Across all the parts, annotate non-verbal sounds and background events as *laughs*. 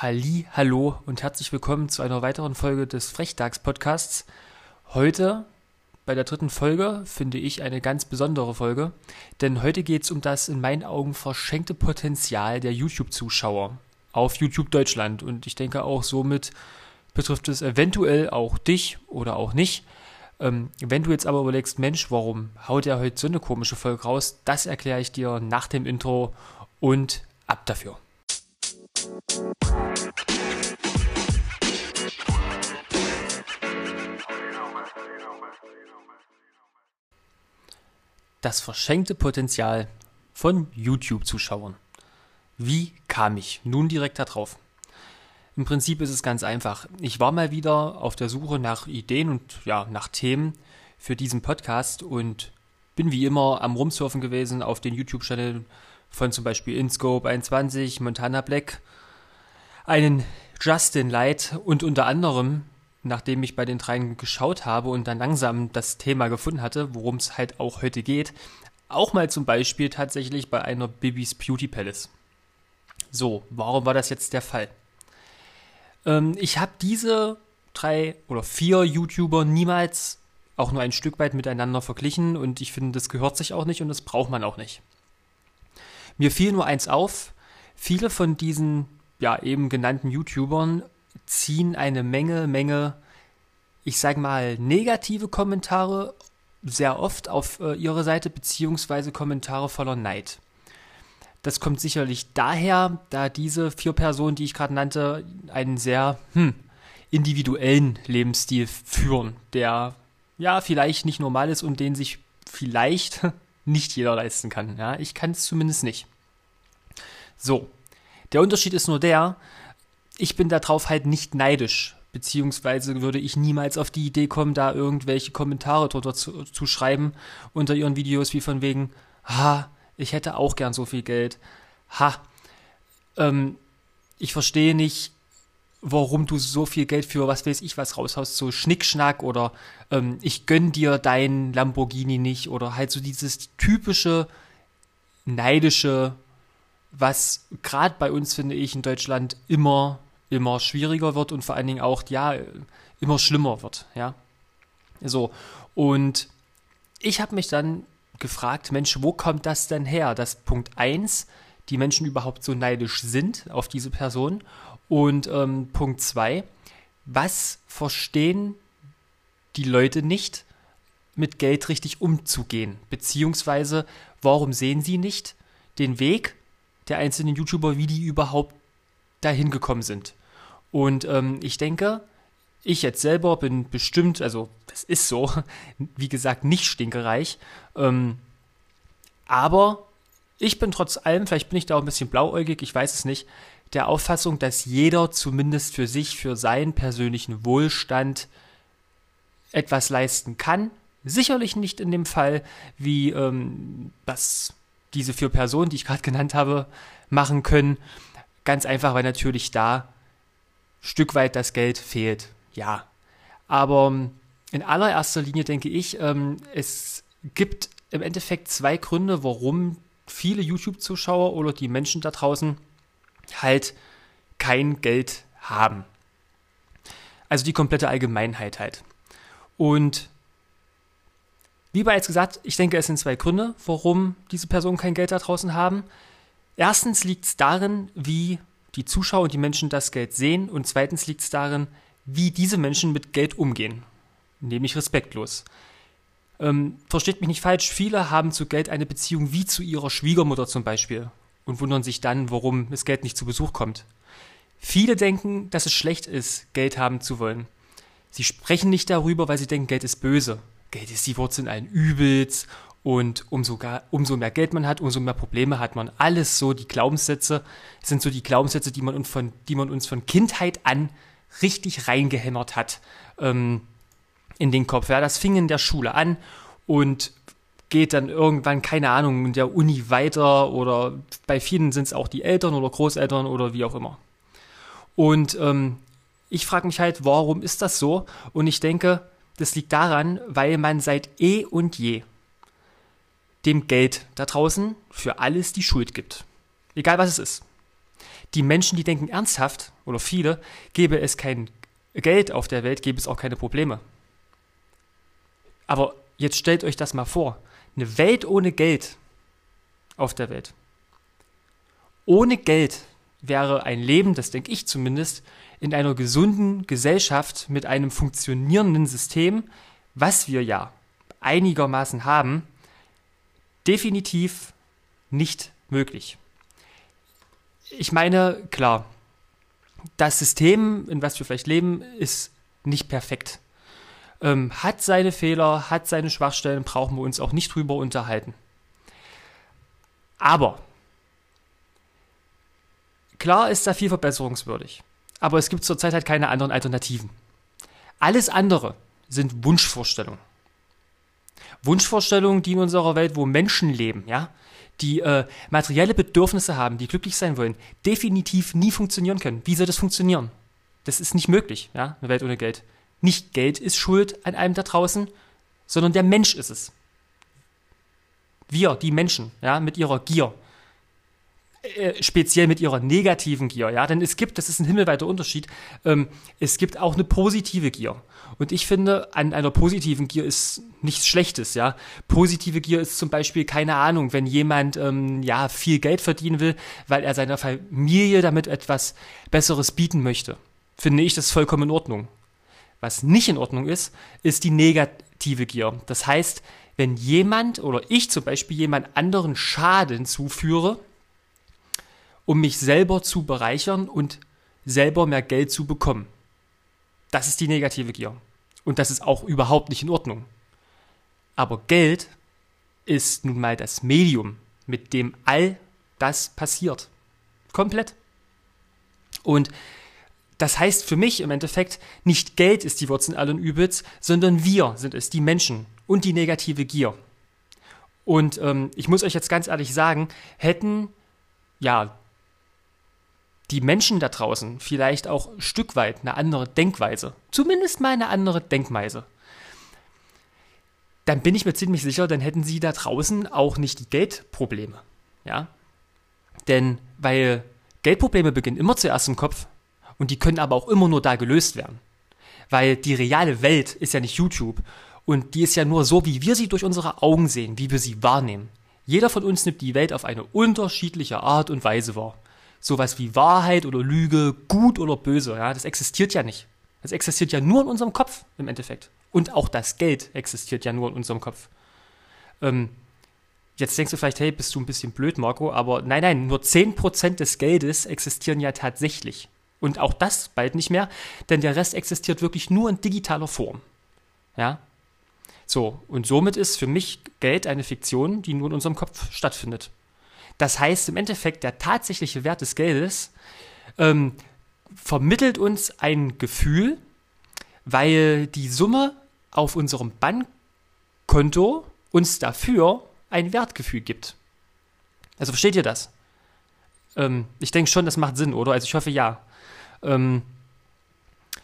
Halli, hallo und herzlich willkommen zu einer weiteren Folge des Frechdachs-Podcasts. Heute bei der dritten Folge finde ich eine ganz besondere Folge, denn heute geht es um das in meinen Augen verschenkte Potenzial der YouTube-Zuschauer auf YouTube Deutschland und ich denke auch somit betrifft es eventuell auch dich oder auch nicht. Ähm, wenn du jetzt aber überlegst, Mensch, warum haut er heute so eine komische Folge raus, das erkläre ich dir nach dem Intro und ab dafür. Das verschenkte Potenzial von YouTube-Zuschauern. Wie kam ich nun direkt darauf? Im Prinzip ist es ganz einfach. Ich war mal wieder auf der Suche nach Ideen und ja, nach Themen für diesen Podcast und bin wie immer am Rumsurfen gewesen auf den YouTube-Channel von zum Beispiel InScope 21, Montana Black, einen Justin Light und unter anderem, nachdem ich bei den dreien geschaut habe und dann langsam das Thema gefunden hatte, worum es halt auch heute geht, auch mal zum Beispiel tatsächlich bei einer Bibis Beauty Palace. So, warum war das jetzt der Fall? Ähm, ich habe diese drei oder vier YouTuber niemals auch nur ein Stück weit miteinander verglichen und ich finde, das gehört sich auch nicht und das braucht man auch nicht. Mir fiel nur eins auf, viele von diesen ja eben genannten YouTubern ziehen eine Menge, Menge, ich sag mal, negative Kommentare sehr oft auf äh, ihre Seite, beziehungsweise Kommentare voller Neid. Das kommt sicherlich daher, da diese vier Personen, die ich gerade nannte, einen sehr hm, individuellen Lebensstil führen, der ja vielleicht nicht normal ist und den sich vielleicht *laughs* nicht jeder leisten kann. Ja, ich kann es zumindest nicht. So, der Unterschied ist nur der, ich bin darauf halt nicht neidisch, beziehungsweise würde ich niemals auf die Idee kommen, da irgendwelche Kommentare drunter zu, zu schreiben unter ihren Videos, wie von wegen, ha, ich hätte auch gern so viel Geld. Ha, ähm, ich verstehe nicht, warum du so viel Geld für was weiß ich was raushaust, so Schnickschnack oder ähm, ich gönn dir dein Lamborghini nicht oder halt so dieses typische neidische, was gerade bei uns finde ich in Deutschland immer immer schwieriger wird und vor allen Dingen auch ja immer schlimmer wird, ja. So und ich habe mich dann gefragt, Mensch, wo kommt das denn her? Dass Punkt 1 die Menschen überhaupt so neidisch sind auf diese Person und ähm, Punkt 2, was verstehen die Leute nicht, mit Geld richtig umzugehen? Beziehungsweise, warum sehen sie nicht den Weg der einzelnen YouTuber, wie die überhaupt dahin gekommen sind? Und ähm, ich denke, ich jetzt selber bin bestimmt, also das ist so, *laughs* wie gesagt, nicht stinkereich. Ähm, aber ich bin trotz allem, vielleicht bin ich da auch ein bisschen blauäugig, ich weiß es nicht, der Auffassung, dass jeder zumindest für sich, für seinen persönlichen Wohlstand etwas leisten kann. Sicherlich nicht in dem Fall, wie ähm, das diese vier Personen, die ich gerade genannt habe, machen können. Ganz einfach, weil natürlich da Stück weit das Geld fehlt. Ja. Aber ähm, in allererster Linie denke ich, ähm, es gibt im Endeffekt zwei Gründe, warum viele YouTube-Zuschauer oder die Menschen da draußen halt kein Geld haben. Also die komplette Allgemeinheit halt. Und wie bereits gesagt, ich denke, es sind zwei Gründe, warum diese Personen kein Geld da draußen haben. Erstens liegt es darin, wie die Zuschauer und die Menschen das Geld sehen. Und zweitens liegt es darin, wie diese Menschen mit Geld umgehen. Nämlich respektlos. Ähm, versteht mich nicht falsch, viele haben zu Geld eine Beziehung wie zu ihrer Schwiegermutter zum Beispiel und wundern sich dann, warum das Geld nicht zu Besuch kommt. Viele denken, dass es schlecht ist, Geld haben zu wollen. Sie sprechen nicht darüber, weil sie denken, Geld ist böse. Geld ist die Wurzel allen Übels und umso, umso mehr Geld man hat, umso mehr Probleme hat man. Alles so die Glaubenssätze sind so die Glaubenssätze, die man uns von, die man uns von Kindheit an richtig reingehämmert hat. Ähm, in den Kopf. Ja, das fing in der Schule an und geht dann irgendwann, keine Ahnung, in der Uni weiter oder bei vielen sind es auch die Eltern oder Großeltern oder wie auch immer. Und ähm, ich frage mich halt, warum ist das so? Und ich denke, das liegt daran, weil man seit eh und je dem Geld da draußen für alles die Schuld gibt. Egal was es ist. Die Menschen, die denken ernsthaft, oder viele, gäbe es kein Geld auf der Welt, gäbe es auch keine Probleme. Aber jetzt stellt euch das mal vor. Eine Welt ohne Geld auf der Welt. Ohne Geld wäre ein Leben, das denke ich zumindest, in einer gesunden Gesellschaft mit einem funktionierenden System, was wir ja einigermaßen haben, definitiv nicht möglich. Ich meine, klar, das System, in was wir vielleicht leben, ist nicht perfekt. Ähm, hat seine Fehler, hat seine Schwachstellen, brauchen wir uns auch nicht drüber unterhalten. Aber klar ist da viel verbesserungswürdig. Aber es gibt zurzeit halt keine anderen Alternativen. Alles andere sind Wunschvorstellungen. Wunschvorstellungen, die in unserer Welt, wo Menschen leben, ja, die äh, materielle Bedürfnisse haben, die glücklich sein wollen, definitiv nie funktionieren können. Wie soll das funktionieren? Das ist nicht möglich, ja, eine Welt ohne Geld. Nicht Geld ist schuld an einem da draußen, sondern der Mensch ist es. Wir, die Menschen, ja, mit ihrer Gier. Äh, speziell mit ihrer negativen Gier, ja, denn es gibt, das ist ein himmelweiter Unterschied, ähm, es gibt auch eine positive Gier. Und ich finde, an einer positiven Gier ist nichts Schlechtes, ja. Positive Gier ist zum Beispiel, keine Ahnung, wenn jemand, ähm, ja, viel Geld verdienen will, weil er seiner Familie damit etwas Besseres bieten möchte. Finde ich das vollkommen in Ordnung. Was nicht in Ordnung ist, ist die negative Gier. Das heißt, wenn jemand oder ich zum Beispiel jemand anderen Schaden zuführe, um mich selber zu bereichern und selber mehr Geld zu bekommen. Das ist die negative Gier. Und das ist auch überhaupt nicht in Ordnung. Aber Geld ist nun mal das Medium, mit dem all das passiert. Komplett. Und das heißt für mich im Endeffekt, nicht Geld ist die Wurzel allen Übels, sondern wir sind es, die Menschen und die negative Gier. Und ähm, ich muss euch jetzt ganz ehrlich sagen, hätten ja die Menschen da draußen vielleicht auch ein Stück weit eine andere Denkweise, zumindest mal eine andere Denkweise, dann bin ich mir ziemlich sicher, dann hätten sie da draußen auch nicht die Geldprobleme. Ja? Denn weil Geldprobleme beginnen immer zuerst im Kopf und die können aber auch immer nur da gelöst werden. Weil die reale Welt ist ja nicht YouTube und die ist ja nur so, wie wir sie durch unsere Augen sehen, wie wir sie wahrnehmen. Jeder von uns nimmt die Welt auf eine unterschiedliche Art und Weise wahr sowas wie Wahrheit oder Lüge, gut oder böse, ja, das existiert ja nicht. Das existiert ja nur in unserem Kopf im Endeffekt. Und auch das Geld existiert ja nur in unserem Kopf. Ähm, jetzt denkst du vielleicht, hey, bist du ein bisschen blöd, Marco, aber nein, nein, nur 10% des Geldes existieren ja tatsächlich. Und auch das bald nicht mehr, denn der Rest existiert wirklich nur in digitaler Form. Ja? So, und somit ist für mich Geld eine Fiktion, die nur in unserem Kopf stattfindet. Das heißt im Endeffekt, der tatsächliche Wert des Geldes ähm, vermittelt uns ein Gefühl, weil die Summe auf unserem Bankkonto uns dafür ein Wertgefühl gibt. Also versteht ihr das? Ähm, ich denke schon, das macht Sinn, oder? Also ich hoffe ja. Ähm,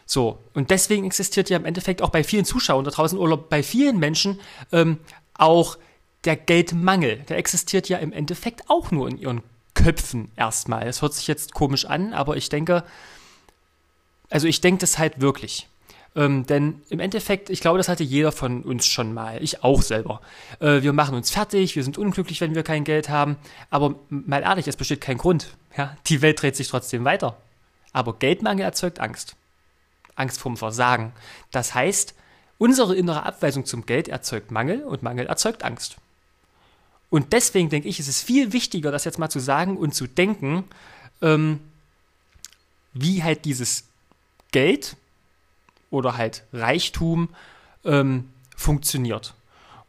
so, und deswegen existiert ja im Endeffekt auch bei vielen Zuschauern da draußen oder bei vielen Menschen ähm, auch der Geldmangel, der existiert ja im Endeffekt auch nur in ihren Köpfen erstmal. Es hört sich jetzt komisch an, aber ich denke, also ich denke das halt wirklich. Ähm, denn im Endeffekt, ich glaube, das hatte jeder von uns schon mal. Ich auch selber. Äh, wir machen uns fertig, wir sind unglücklich, wenn wir kein Geld haben. Aber mal ehrlich, es besteht kein Grund. Ja? Die Welt dreht sich trotzdem weiter. Aber Geldmangel erzeugt Angst. Angst vorm Versagen. Das heißt, unsere innere Abweisung zum Geld erzeugt Mangel und Mangel erzeugt Angst. Und deswegen denke ich, ist es viel wichtiger, das jetzt mal zu sagen und zu denken, ähm, wie halt dieses Geld oder halt Reichtum ähm, funktioniert.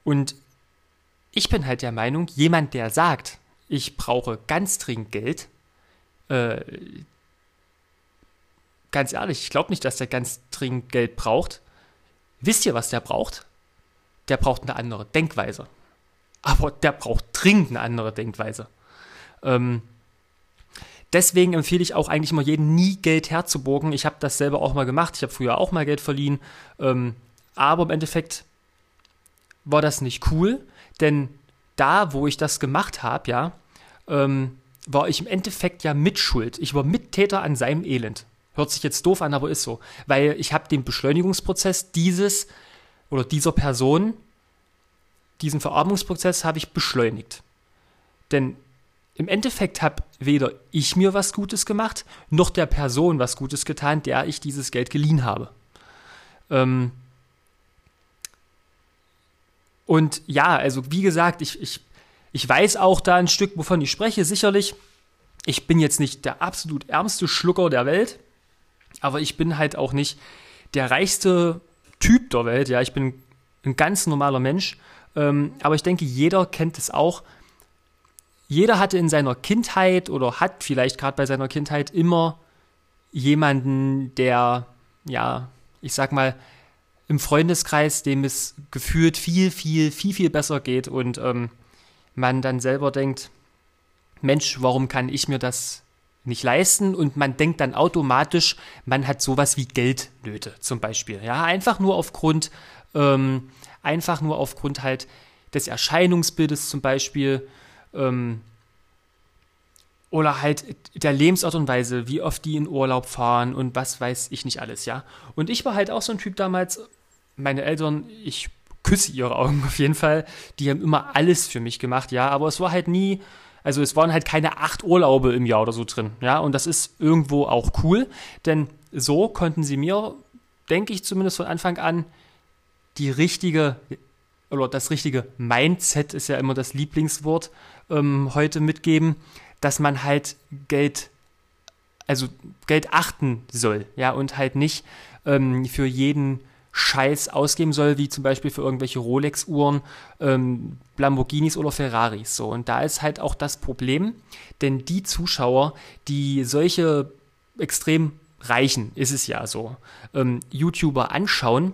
Und ich bin halt der Meinung, jemand, der sagt, ich brauche ganz dringend Geld, äh, ganz ehrlich, ich glaube nicht, dass der ganz dringend Geld braucht. Wisst ihr, was der braucht? Der braucht eine andere Denkweise aber der braucht dringend eine andere Denkweise. Ähm, deswegen empfehle ich auch eigentlich immer jeden, nie Geld herzuborgen. Ich habe das selber auch mal gemacht. Ich habe früher auch mal Geld verliehen. Ähm, aber im Endeffekt war das nicht cool, denn da, wo ich das gemacht habe, ja, ähm, war ich im Endeffekt ja Mitschuld. Ich war Mittäter an seinem Elend. Hört sich jetzt doof an, aber ist so. Weil ich habe den Beschleunigungsprozess dieses oder dieser Person, diesen Verarmungsprozess habe ich beschleunigt. Denn im Endeffekt habe weder ich mir was Gutes gemacht, noch der Person was Gutes getan, der ich dieses Geld geliehen habe. Ähm und ja, also wie gesagt, ich, ich, ich weiß auch da ein Stück, wovon ich spreche, sicherlich. Ich bin jetzt nicht der absolut ärmste Schlucker der Welt, aber ich bin halt auch nicht der reichste Typ der Welt. Ja, ich bin ein ganz normaler Mensch. Ähm, aber ich denke, jeder kennt es auch jeder hatte in seiner Kindheit oder hat vielleicht gerade bei seiner Kindheit immer jemanden, der, ja, ich sag mal, im Freundeskreis, dem es gefühlt viel, viel, viel, viel besser geht und ähm, man dann selber denkt, Mensch, warum kann ich mir das nicht leisten? Und man denkt dann automatisch, man hat sowas wie Geldnöte zum Beispiel. Ja, einfach nur aufgrund, ähm, einfach nur aufgrund halt des Erscheinungsbildes zum Beispiel ähm, oder halt der Lebensart und Weise, wie oft die in Urlaub fahren und was weiß ich nicht alles, ja. Und ich war halt auch so ein Typ damals, meine Eltern, ich küsse ihre Augen *laughs* auf jeden Fall, die haben immer alles für mich gemacht, ja, aber es war halt nie, also es waren halt keine acht Urlaube im Jahr oder so drin, ja, und das ist irgendwo auch cool, denn so konnten sie mir, denke ich zumindest von Anfang an, die richtige oder das richtige Mindset ist ja immer das Lieblingswort ähm, heute mitgeben, dass man halt Geld, also Geld achten soll, ja, und halt nicht ähm, für jeden Scheiß ausgeben soll, wie zum Beispiel für irgendwelche Rolex-Uhren, ähm, Lamborghinis oder Ferraris. So, und da ist halt auch das Problem, denn die Zuschauer, die solche extrem reichen, ist es ja so, ähm, YouTuber anschauen,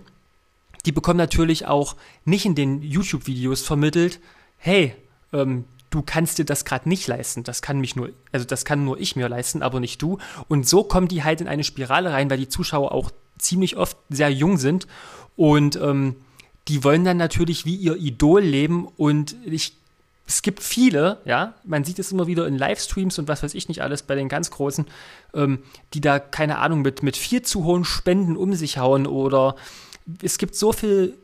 die bekommen natürlich auch nicht in den YouTube-Videos vermittelt, hey, ähm, du kannst dir das gerade nicht leisten. Das kann mich nur, also das kann nur ich mir leisten, aber nicht du. Und so kommen die halt in eine Spirale rein, weil die Zuschauer auch ziemlich oft sehr jung sind und ähm, die wollen dann natürlich wie ihr Idol leben und ich es gibt viele, ja, man sieht es immer wieder in Livestreams und was weiß ich nicht alles bei den ganz Großen, ähm, die da, keine Ahnung, mit, mit viel zu hohen Spenden um sich hauen oder es gibt so viele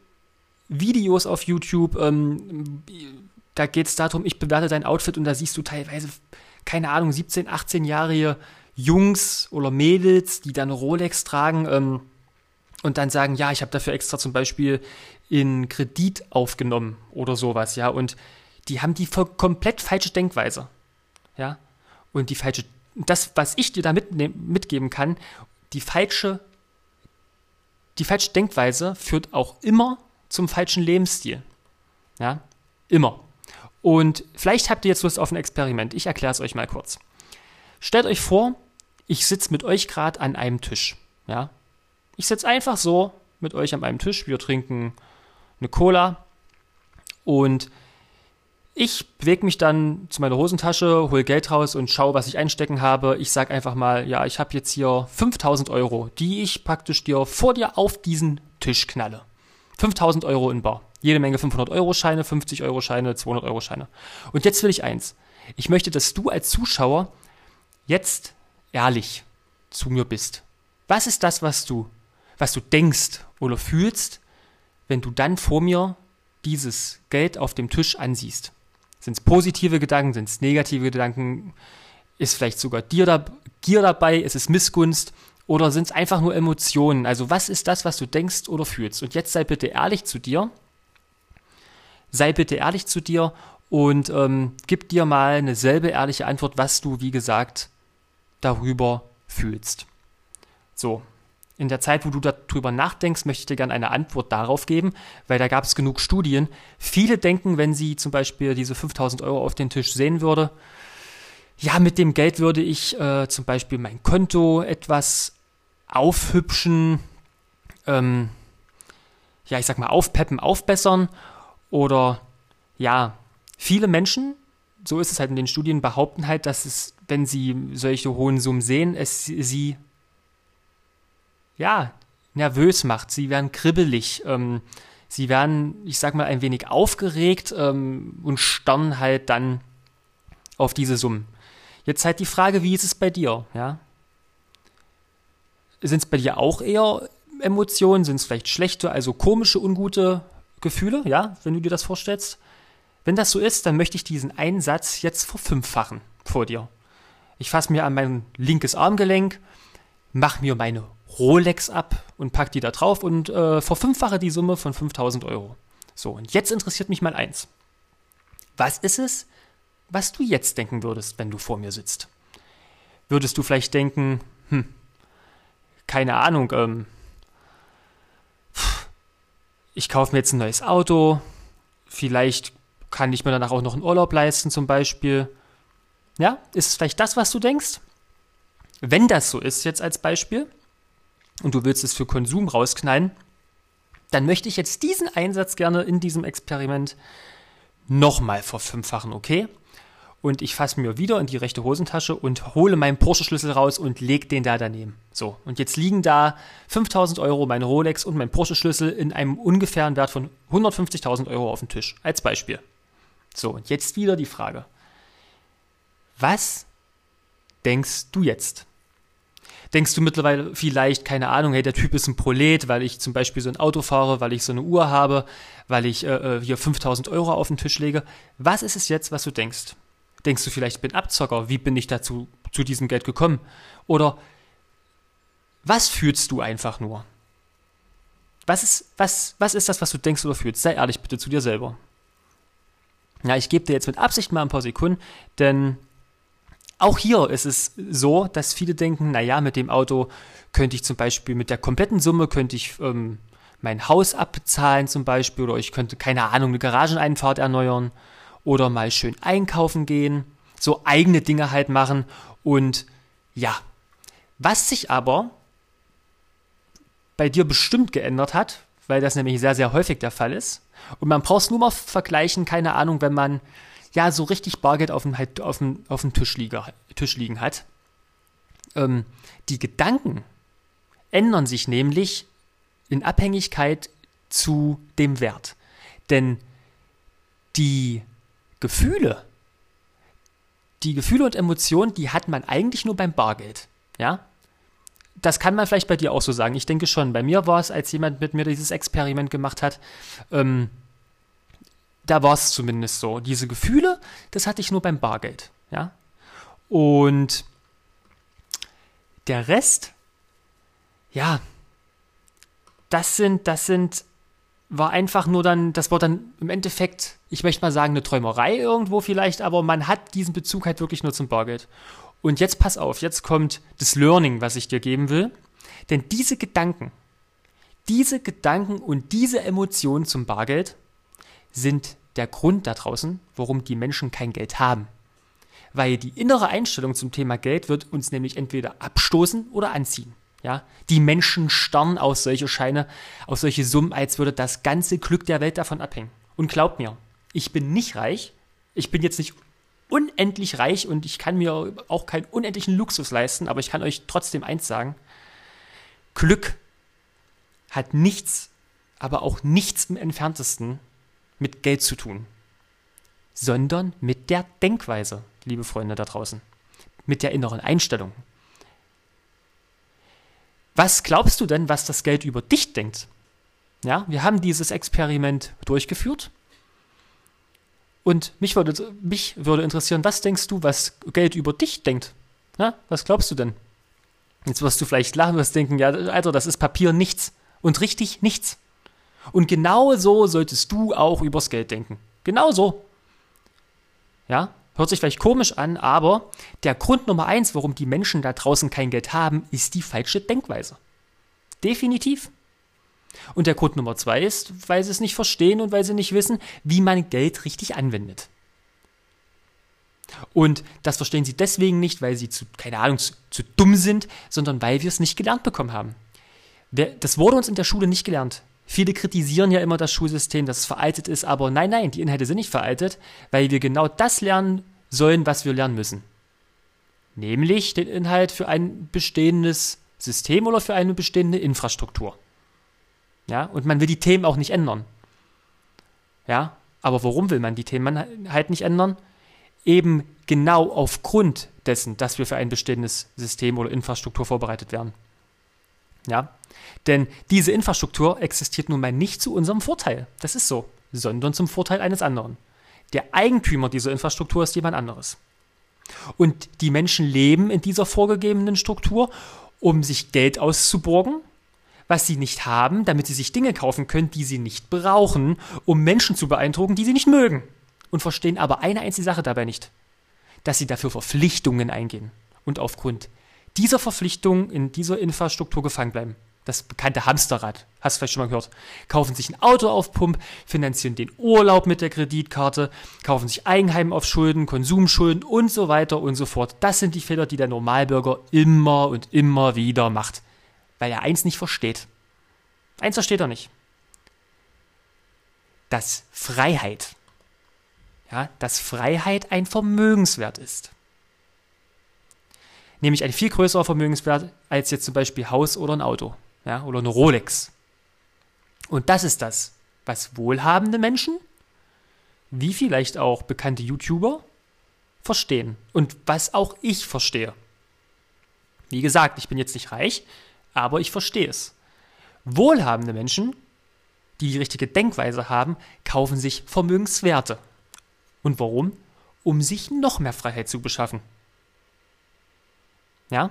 Videos auf YouTube, ähm, da geht es darum, ich bewerte dein Outfit und da siehst du teilweise, keine Ahnung, 17, 18-jährige Jungs oder Mädels, die dann Rolex tragen ähm, und dann sagen, ja, ich habe dafür extra zum Beispiel in Kredit aufgenommen oder sowas, ja, und die haben die komplett falsche Denkweise, ja, und die falsche, das, was ich dir da mitgeben kann, die falsche die falsche Denkweise führt auch immer zum falschen Lebensstil. Ja, immer. Und vielleicht habt ihr jetzt Lust auf ein Experiment. Ich erkläre es euch mal kurz. Stellt euch vor, ich sitze mit euch gerade an einem Tisch. Ja, ich sitze einfach so mit euch an einem Tisch. Wir trinken eine Cola und ich bewege mich dann zu meiner Hosentasche, hole Geld raus und schaue, was ich einstecken habe. Ich sage einfach mal, ja, ich habe jetzt hier 5000 Euro, die ich praktisch dir vor dir auf diesen Tisch knalle. 5000 Euro in Bar. Jede Menge 500 Euro Scheine, 50 Euro Scheine, 200 Euro Scheine. Und jetzt will ich eins. Ich möchte, dass du als Zuschauer jetzt ehrlich zu mir bist. Was ist das, was du, was du denkst oder fühlst, wenn du dann vor mir dieses Geld auf dem Tisch ansiehst? Sind es positive Gedanken? Sind es negative Gedanken? Ist vielleicht sogar Gier, da, Gier dabei? Ist es Missgunst? Oder sind es einfach nur Emotionen? Also was ist das, was du denkst oder fühlst? Und jetzt sei bitte ehrlich zu dir. Sei bitte ehrlich zu dir und ähm, gib dir mal eine selbe ehrliche Antwort, was du, wie gesagt, darüber fühlst. So, in der Zeit, wo du darüber nachdenkst, möchte ich dir gerne eine Antwort darauf geben, weil da gab es genug Studien. Viele denken, wenn sie zum Beispiel diese 5000 Euro auf den Tisch sehen würde, ja, mit dem Geld würde ich äh, zum Beispiel mein Konto etwas aufhübschen, ähm, ja, ich sag mal, aufpeppen, aufbessern oder ja, viele Menschen, so ist es halt in den Studien, behaupten halt, dass es, wenn sie solche hohen Summen sehen, es sie ja, nervös macht. Sie werden kribbelig. Ähm, sie werden, ich sag mal, ein wenig aufgeregt ähm, und starren halt dann auf diese Summen. Jetzt halt die Frage, wie ist es bei dir? Ja? Sind es bei dir auch eher Emotionen? Sind es vielleicht schlechte, also komische, ungute Gefühle? Ja, wenn du dir das vorstellst? Wenn das so ist, dann möchte ich diesen einen Satz jetzt verfünffachen vor dir. Ich fasse mir an mein linkes Armgelenk, mache mir meine Rolex ab und pack die da drauf und äh, verfünffache die Summe von 5000 Euro. So, und jetzt interessiert mich mal eins. Was ist es, was du jetzt denken würdest, wenn du vor mir sitzt? Würdest du vielleicht denken, hm, keine Ahnung, ähm, ich kaufe mir jetzt ein neues Auto, vielleicht kann ich mir danach auch noch einen Urlaub leisten zum Beispiel. Ja, ist es vielleicht das, was du denkst? Wenn das so ist, jetzt als Beispiel, und du willst es für Konsum rausknallen, dann möchte ich jetzt diesen Einsatz gerne in diesem Experiment nochmal verfünffachen, okay? Und ich fasse mir wieder in die rechte Hosentasche und hole meinen Porsche-Schlüssel raus und lege den da daneben. So, und jetzt liegen da 5000 Euro, meine Rolex und mein Porsche-Schlüssel in einem ungefähren Wert von 150.000 Euro auf dem Tisch, als Beispiel. So, und jetzt wieder die Frage. Was denkst du jetzt? Denkst du mittlerweile vielleicht, keine Ahnung, hey, der Typ ist ein Prolet, weil ich zum Beispiel so ein Auto fahre, weil ich so eine Uhr habe, weil ich äh, äh hier 5000 Euro auf den Tisch lege? Was ist es jetzt, was du denkst? Denkst du vielleicht, ich bin Abzocker? Wie bin ich dazu zu diesem Geld gekommen? Oder was fühlst du einfach nur? Was ist, was, was ist das, was du denkst oder fühlst? Sei ehrlich bitte zu dir selber. Ja, ich gebe dir jetzt mit Absicht mal ein paar Sekunden, denn auch hier ist es so, dass viele denken, naja, mit dem Auto könnte ich zum Beispiel mit der kompletten Summe könnte ich ähm, mein Haus abbezahlen zum Beispiel oder ich könnte, keine Ahnung, eine Garageneinfahrt erneuern oder mal schön einkaufen gehen, so eigene Dinge halt machen und ja, was sich aber bei dir bestimmt geändert hat, weil das nämlich sehr, sehr häufig der Fall ist. Und man braucht es nur mal vergleichen, keine Ahnung, wenn man ja so richtig Bargeld auf dem, halt, auf dem, auf dem Tisch, liege, Tisch liegen hat. Ähm, die Gedanken ändern sich nämlich in Abhängigkeit zu dem Wert. Denn die Gefühle, die Gefühle und Emotionen, die hat man eigentlich nur beim Bargeld. Ja? Das kann man vielleicht bei dir auch so sagen. Ich denke schon. Bei mir war es, als jemand mit mir dieses Experiment gemacht hat, ähm, da war es zumindest so. Diese Gefühle, das hatte ich nur beim Bargeld. Ja? Und der Rest, ja, das sind, das sind, war einfach nur dann, das war dann im Endeffekt, ich möchte mal sagen, eine Träumerei irgendwo vielleicht, aber man hat diesen Bezug halt wirklich nur zum Bargeld. Und jetzt pass auf, jetzt kommt das Learning, was ich dir geben will. Denn diese Gedanken, diese Gedanken und diese Emotionen zum Bargeld sind der Grund da draußen, warum die Menschen kein Geld haben. Weil die innere Einstellung zum Thema Geld wird uns nämlich entweder abstoßen oder anziehen. Ja, die Menschen starren aus solche Scheine, aus solche Summen, als würde das ganze Glück der Welt davon abhängen. Und glaubt mir, ich bin nicht reich. Ich bin jetzt nicht unendlich reich und ich kann mir auch keinen unendlichen Luxus leisten, aber ich kann euch trotzdem eins sagen. Glück hat nichts, aber auch nichts im entferntesten mit Geld zu tun, sondern mit der Denkweise, liebe Freunde da draußen, mit der inneren Einstellung. Was glaubst du denn, was das Geld über dich denkt? Ja, wir haben dieses Experiment durchgeführt. Und mich würde, mich würde interessieren, was denkst du, was Geld über dich denkt? Ja, was glaubst du denn? Jetzt wirst du vielleicht lachen, wirst denken, ja, Alter, das ist Papier nichts. Und richtig nichts. Und genau so solltest du auch übers Geld denken. Genau so. Ja, hört sich vielleicht komisch an, aber der Grund Nummer eins, warum die Menschen da draußen kein Geld haben, ist die falsche Denkweise. Definitiv. Und der Grund Nummer zwei ist, weil sie es nicht verstehen und weil sie nicht wissen, wie man Geld richtig anwendet. Und das verstehen sie deswegen nicht, weil sie zu, keine Ahnung, zu, zu dumm sind, sondern weil wir es nicht gelernt bekommen haben. Das wurde uns in der Schule nicht gelernt. Viele kritisieren ja immer das Schulsystem, dass es veraltet ist, aber nein, nein, die Inhalte sind nicht veraltet, weil wir genau das lernen sollen, was wir lernen müssen. Nämlich den Inhalt für ein bestehendes System oder für eine bestehende Infrastruktur. Ja, und man will die Themen auch nicht ändern. Ja, aber warum will man die Themen halt nicht ändern? eben genau aufgrund dessen, dass wir für ein bestehendes System oder Infrastruktur vorbereitet werden. Ja, denn diese Infrastruktur existiert nun mal nicht zu unserem Vorteil. Das ist so, sondern zum Vorteil eines anderen. Der Eigentümer dieser Infrastruktur ist jemand anderes. Und die Menschen leben in dieser vorgegebenen Struktur, um sich Geld auszuborgen, was sie nicht haben, damit sie sich Dinge kaufen können, die sie nicht brauchen, um Menschen zu beeindrucken, die sie nicht mögen. Und verstehen aber eine einzige Sache dabei nicht, dass sie dafür Verpflichtungen eingehen und aufgrund dieser Verpflichtungen in dieser Infrastruktur gefangen bleiben das bekannte Hamsterrad, hast du vielleicht schon mal gehört, kaufen sich ein Auto auf Pump, finanzieren den Urlaub mit der Kreditkarte, kaufen sich Eigenheim auf Schulden, Konsumschulden und so weiter und so fort. Das sind die Fehler, die der Normalbürger immer und immer wieder macht, weil er eins nicht versteht. Eins versteht er nicht. Dass Freiheit, ja, dass Freiheit ein Vermögenswert ist nämlich ein viel größerer Vermögenswert als jetzt zum Beispiel Haus oder ein Auto ja, oder eine Rolex. Und das ist das, was wohlhabende Menschen, wie vielleicht auch bekannte YouTuber, verstehen. Und was auch ich verstehe. Wie gesagt, ich bin jetzt nicht reich, aber ich verstehe es. Wohlhabende Menschen, die die richtige Denkweise haben, kaufen sich Vermögenswerte. Und warum? Um sich noch mehr Freiheit zu beschaffen. Ja?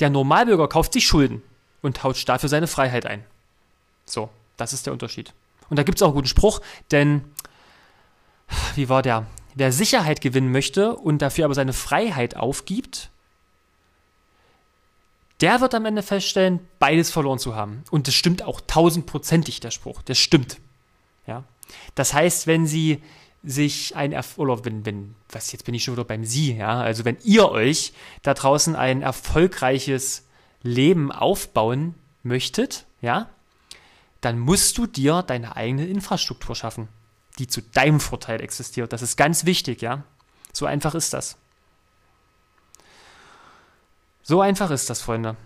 Der Normalbürger kauft sich Schulden und tauscht dafür seine Freiheit ein. So, das ist der Unterschied. Und da gibt es auch einen guten Spruch, denn, wie war der? Wer Sicherheit gewinnen möchte und dafür aber seine Freiheit aufgibt, der wird am Ende feststellen, beides verloren zu haben. Und das stimmt auch tausendprozentig, der Spruch. Das stimmt. Ja? Das heißt, wenn Sie sich ein Erf oder wenn, wenn, was jetzt bin ich schon wieder beim Sie, ja, also wenn ihr euch da draußen ein erfolgreiches Leben aufbauen möchtet, ja, dann musst du dir deine eigene Infrastruktur schaffen, die zu deinem Vorteil existiert. Das ist ganz wichtig, ja. So einfach ist das. So einfach ist das, Freunde.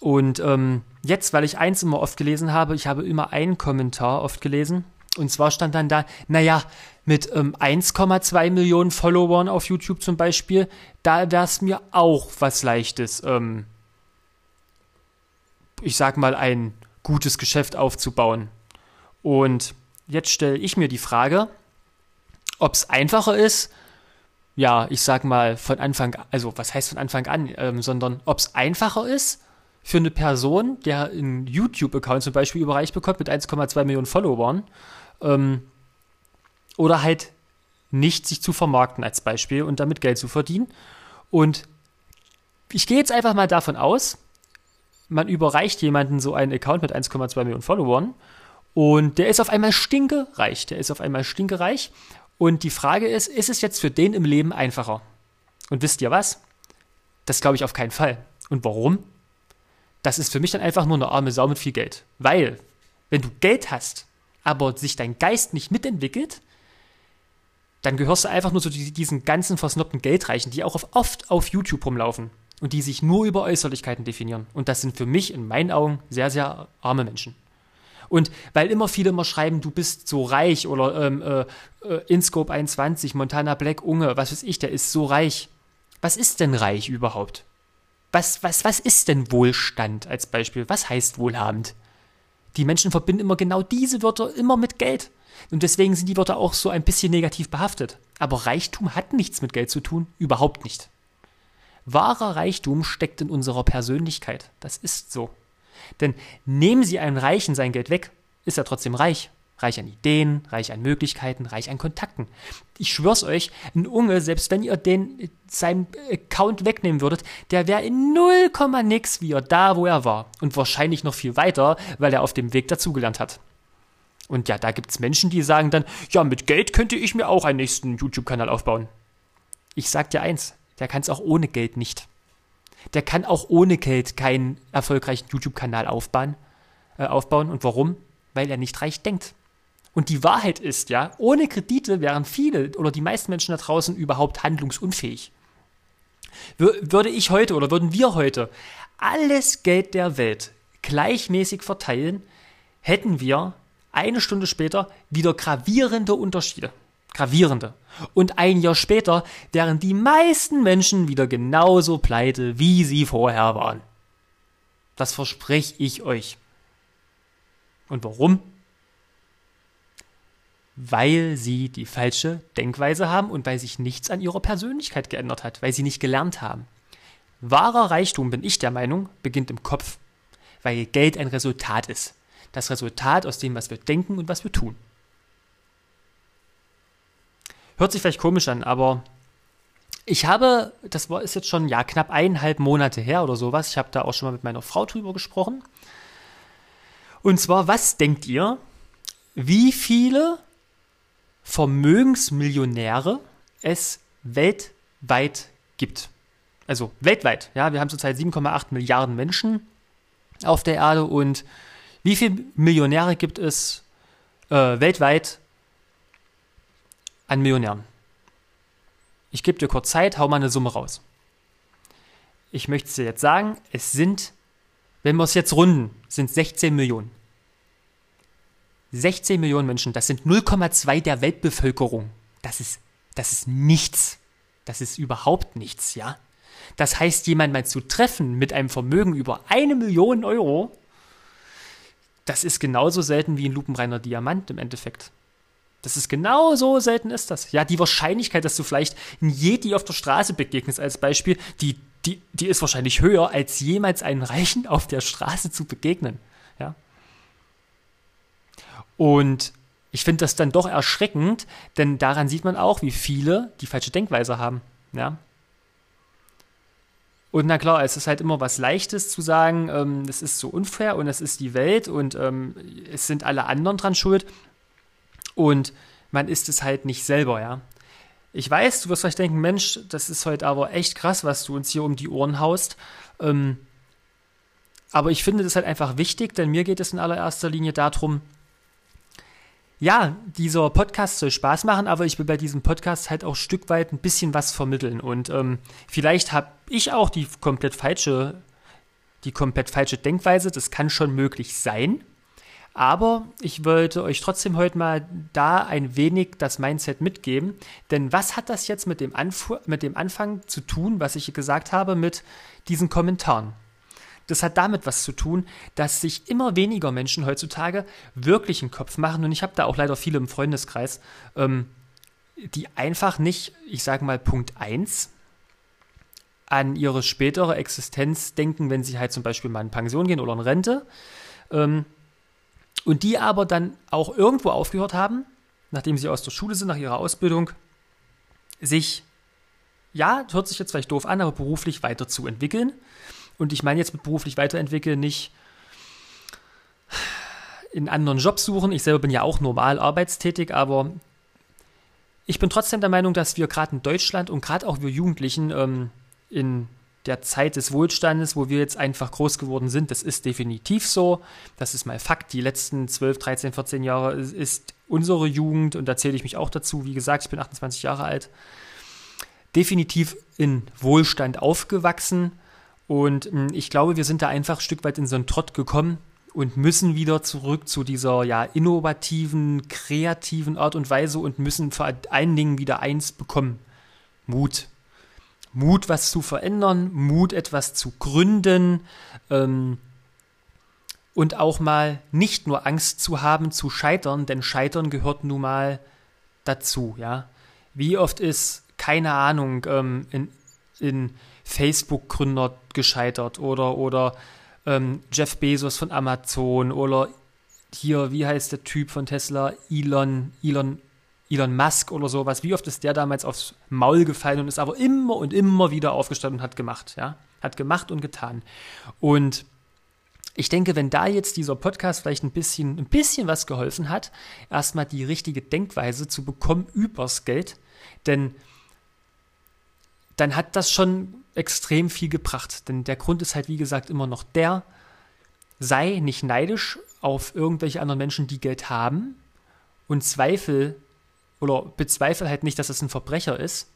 Und ähm, jetzt, weil ich eins immer oft gelesen habe, ich habe immer einen Kommentar oft gelesen, und zwar stand dann da, naja, mit ähm, 1,2 Millionen Followern auf YouTube zum Beispiel, da wäre es mir auch was Leichtes, ähm, ich sag mal, ein gutes Geschäft aufzubauen. Und jetzt stelle ich mir die Frage, ob es einfacher ist, ja, ich sag mal von Anfang, also was heißt von Anfang an, ähm, sondern ob es einfacher ist für eine Person, der einen YouTube-Account zum Beispiel überreicht bekommt mit 1,2 Millionen Followern, ähm, oder halt nicht sich zu vermarkten als Beispiel und damit Geld zu verdienen. Und ich gehe jetzt einfach mal davon aus, man überreicht jemanden so einen Account mit 1,2 Millionen Followern und der ist auf einmal stinkereich. Der ist auf einmal stinkereich. Und die Frage ist, ist es jetzt für den im Leben einfacher? Und wisst ihr was? Das glaube ich auf keinen Fall. Und warum? Das ist für mich dann einfach nur eine arme Sau mit viel Geld. Weil, wenn du Geld hast, aber sich dein Geist nicht mitentwickelt, dann gehörst du einfach nur zu diesen ganzen versnobten Geldreichen, die auch oft auf YouTube rumlaufen und die sich nur über Äußerlichkeiten definieren. Und das sind für mich in meinen Augen sehr, sehr arme Menschen. Und weil immer viele immer schreiben, du bist so reich oder ähm, äh, äh InScope 21, Montana Black, Unge, was weiß ich, der ist so reich. Was ist denn reich überhaupt? Was, was, was ist denn Wohlstand als Beispiel? Was heißt wohlhabend? Die Menschen verbinden immer genau diese Wörter immer mit Geld. Und deswegen sind die Wörter auch so ein bisschen negativ behaftet. Aber Reichtum hat nichts mit Geld zu tun, überhaupt nicht. Wahrer Reichtum steckt in unserer Persönlichkeit. Das ist so. Denn nehmen Sie einem Reichen sein Geld weg, ist er trotzdem reich. Reich an Ideen, reich an Möglichkeiten, reich an Kontakten. Ich schwör's euch, ein Unge, selbst wenn ihr den seinen Account wegnehmen würdet, der wäre in 0, nix wie er da, wo er war. Und wahrscheinlich noch viel weiter, weil er auf dem Weg dazugelernt hat. Und ja, da gibt's Menschen, die sagen dann, ja, mit Geld könnte ich mir auch einen nächsten YouTube-Kanal aufbauen. Ich sag dir eins, der kann es auch ohne Geld nicht. Der kann auch ohne Geld keinen erfolgreichen YouTube-Kanal aufbauen, äh, aufbauen. Und warum? Weil er nicht reich denkt. Und die Wahrheit ist ja, ohne Kredite wären viele oder die meisten Menschen da draußen überhaupt handlungsunfähig. Würde ich heute oder würden wir heute alles Geld der Welt gleichmäßig verteilen, hätten wir eine Stunde später wieder gravierende Unterschiede. Gravierende. Und ein Jahr später wären die meisten Menschen wieder genauso pleite, wie sie vorher waren. Das verspreche ich euch. Und warum? Weil sie die falsche Denkweise haben und weil sich nichts an ihrer Persönlichkeit geändert hat, weil sie nicht gelernt haben. Wahrer Reichtum, bin ich der Meinung, beginnt im Kopf, weil Geld ein Resultat ist. Das Resultat aus dem, was wir denken und was wir tun. Hört sich vielleicht komisch an, aber ich habe, das ist jetzt schon ja knapp eineinhalb Monate her oder sowas. Ich habe da auch schon mal mit meiner Frau drüber gesprochen. Und zwar, was denkt ihr, wie viele Vermögensmillionäre es weltweit gibt? Also weltweit, ja, wir haben zurzeit 7,8 Milliarden Menschen auf der Erde und wie viele Millionäre gibt es äh, weltweit an Millionären? Ich gebe dir kurz Zeit, hau mal eine Summe raus. Ich möchte es dir jetzt sagen, es sind, wenn wir es jetzt runden, sind 16 Millionen. 16 Millionen Menschen, das sind 0,2 der Weltbevölkerung. Das ist, das ist nichts. Das ist überhaupt nichts, ja. Das heißt, jemand mal zu treffen mit einem Vermögen über eine Million Euro, das ist genauso selten wie ein lupenreiner Diamant im Endeffekt. Das ist genau so selten ist das. Ja, die Wahrscheinlichkeit, dass du vielleicht ein Yeti auf der Straße begegnest als Beispiel, die, die, die ist wahrscheinlich höher, als jemals einen Reichen auf der Straße zu begegnen. Ja. Und ich finde das dann doch erschreckend, denn daran sieht man auch, wie viele die falsche Denkweise haben. Ja. Und na klar, es ist halt immer was Leichtes zu sagen, ähm, das ist so unfair und es ist die Welt und ähm, es sind alle anderen dran schuld. Und man ist es halt nicht selber, ja. Ich weiß, du wirst vielleicht denken, Mensch, das ist heute aber echt krass, was du uns hier um die Ohren haust. Ähm, aber ich finde das halt einfach wichtig, denn mir geht es in allererster Linie darum, ja, dieser Podcast soll Spaß machen, aber ich will bei diesem Podcast halt auch Stück weit ein bisschen was vermitteln. Und ähm, vielleicht habe ich auch die komplett falsche, die komplett falsche Denkweise. Das kann schon möglich sein. Aber ich wollte euch trotzdem heute mal da ein wenig das Mindset mitgeben. Denn was hat das jetzt mit dem, Anfu mit dem Anfang zu tun, was ich gesagt habe, mit diesen Kommentaren? Das hat damit was zu tun, dass sich immer weniger Menschen heutzutage wirklich einen Kopf machen. Und ich habe da auch leider viele im Freundeskreis, ähm, die einfach nicht, ich sage mal, Punkt 1 an ihre spätere Existenz denken, wenn sie halt zum Beispiel mal in Pension gehen oder in Rente. Ähm, und die aber dann auch irgendwo aufgehört haben, nachdem sie aus der Schule sind, nach ihrer Ausbildung, sich, ja, hört sich jetzt vielleicht doof an, aber beruflich weiterzuentwickeln. Und ich meine jetzt mit beruflich weiterentwickeln nicht in anderen Jobs suchen. Ich selber bin ja auch normal arbeitstätig, aber ich bin trotzdem der Meinung, dass wir gerade in Deutschland und gerade auch wir Jugendlichen ähm, in der Zeit des Wohlstandes, wo wir jetzt einfach groß geworden sind. Das ist definitiv so. Das ist mal Fakt. Die letzten 12, 13, 14 Jahre ist unsere Jugend, und da zähle ich mich auch dazu, wie gesagt, ich bin 28 Jahre alt, definitiv in Wohlstand aufgewachsen. Und hm, ich glaube, wir sind da einfach ein Stück weit in so einen Trott gekommen und müssen wieder zurück zu dieser ja innovativen, kreativen Art und Weise und müssen vor allen Dingen wieder eins bekommen. Mut. Mut, was zu verändern, Mut, etwas zu gründen ähm, und auch mal nicht nur Angst zu haben, zu scheitern, denn Scheitern gehört nun mal dazu, ja. Wie oft ist, keine Ahnung, ähm, in, in Facebook-Gründer gescheitert oder, oder ähm, Jeff Bezos von Amazon oder hier, wie heißt der Typ von Tesla, Elon, Elon Elon Musk oder sowas, wie oft ist der damals aufs Maul gefallen und ist aber immer und immer wieder aufgestanden und hat gemacht, ja? Hat gemacht und getan. Und ich denke, wenn da jetzt dieser Podcast vielleicht ein bisschen, ein bisschen was geholfen hat, erstmal die richtige Denkweise zu bekommen übers Geld, denn dann hat das schon extrem viel gebracht. Denn der Grund ist halt, wie gesagt, immer noch der, sei nicht neidisch auf irgendwelche anderen Menschen, die Geld haben und zweifel oder bezweifle halt nicht, dass es ein Verbrecher ist.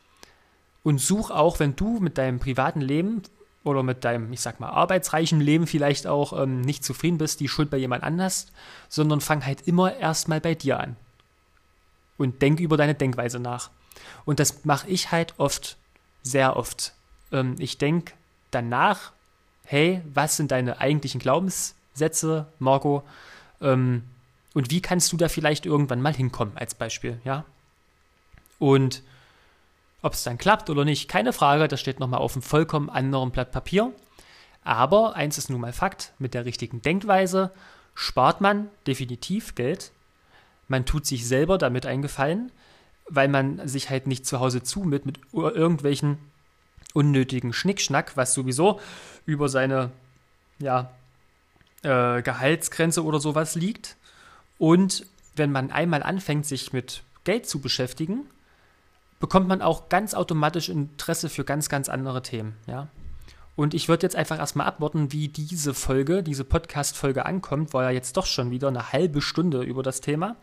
Und such auch, wenn du mit deinem privaten Leben oder mit deinem, ich sag mal, arbeitsreichen Leben vielleicht auch ähm, nicht zufrieden bist, die Schuld bei jemand anders, sondern fang halt immer erstmal bei dir an. und denk über deine Denkweise nach. Und das mache ich halt oft, sehr oft. Ähm, ich denke danach, hey, was sind deine eigentlichen Glaubenssätze, Marco? Ähm, und wie kannst du da vielleicht irgendwann mal hinkommen, als Beispiel, ja? Und ob es dann klappt oder nicht, keine Frage, das steht nochmal auf einem vollkommen anderen Blatt Papier. Aber eins ist nun mal Fakt, mit der richtigen Denkweise spart man definitiv Geld. Man tut sich selber damit einen Gefallen, weil man sich halt nicht zu Hause zumit mit irgendwelchen unnötigen Schnickschnack, was sowieso über seine ja, äh, Gehaltsgrenze oder sowas liegt. Und wenn man einmal anfängt, sich mit Geld zu beschäftigen, bekommt man auch ganz automatisch Interesse für ganz, ganz andere Themen. Ja? Und ich würde jetzt einfach erstmal abwarten, wie diese Folge, diese Podcast-Folge ankommt, war ja jetzt doch schon wieder eine halbe Stunde über das Thema.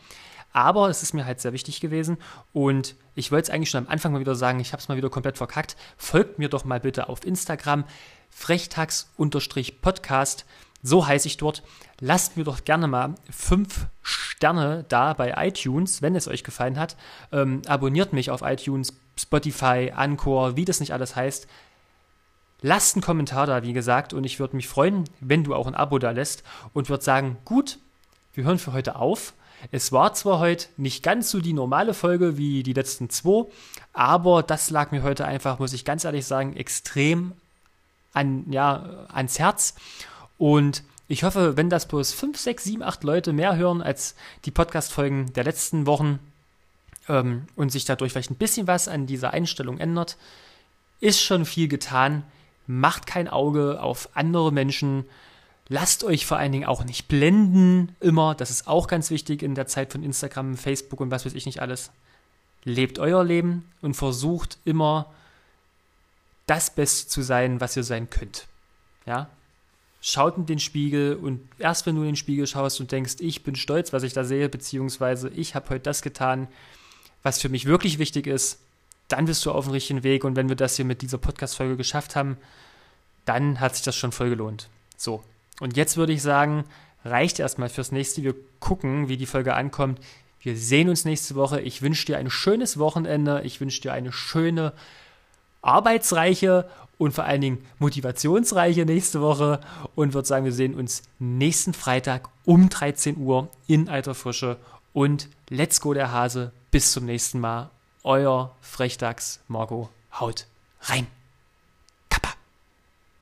Aber es ist mir halt sehr wichtig gewesen und ich wollte es eigentlich schon am Anfang mal wieder sagen, ich habe es mal wieder komplett verkackt. Folgt mir doch mal bitte auf Instagram, frechtags-podcast. So heiße ich dort. Lasst mir doch gerne mal fünf Sterne da bei iTunes, wenn es euch gefallen hat. Ähm, abonniert mich auf iTunes, Spotify, Anchor, wie das nicht alles heißt. Lasst einen Kommentar da, wie gesagt, und ich würde mich freuen, wenn du auch ein Abo da lässt und würde sagen, gut, wir hören für heute auf. Es war zwar heute nicht ganz so die normale Folge wie die letzten zwei, aber das lag mir heute einfach, muss ich ganz ehrlich sagen, extrem an, ja, ans Herz. Und ich hoffe, wenn das bloß 5, 6, 7, 8 Leute mehr hören als die Podcast-Folgen der letzten Wochen ähm, und sich dadurch vielleicht ein bisschen was an dieser Einstellung ändert, ist schon viel getan. Macht kein Auge auf andere Menschen. Lasst euch vor allen Dingen auch nicht blenden, immer. Das ist auch ganz wichtig in der Zeit von Instagram, Facebook und was weiß ich nicht alles. Lebt euer Leben und versucht immer das Beste zu sein, was ihr sein könnt. Ja, schaut in den Spiegel und erst wenn du in den Spiegel schaust und denkst, ich bin stolz, was ich da sehe, beziehungsweise ich habe heute das getan, was für mich wirklich wichtig ist, dann bist du auf dem richtigen Weg und wenn wir das hier mit dieser Podcast-Folge geschafft haben, dann hat sich das schon voll gelohnt. So, und jetzt würde ich sagen, reicht erstmal fürs nächste. Wir gucken, wie die Folge ankommt. Wir sehen uns nächste Woche. Ich wünsche dir ein schönes Wochenende. Ich wünsche dir eine schöne, arbeitsreiche und vor allen Dingen motivationsreiche nächste Woche und würde sagen, wir sehen uns nächsten Freitag um 13 Uhr in alter Frische und let's go der Hase. Bis zum nächsten Mal. Euer Frechdachs Marco. Haut rein.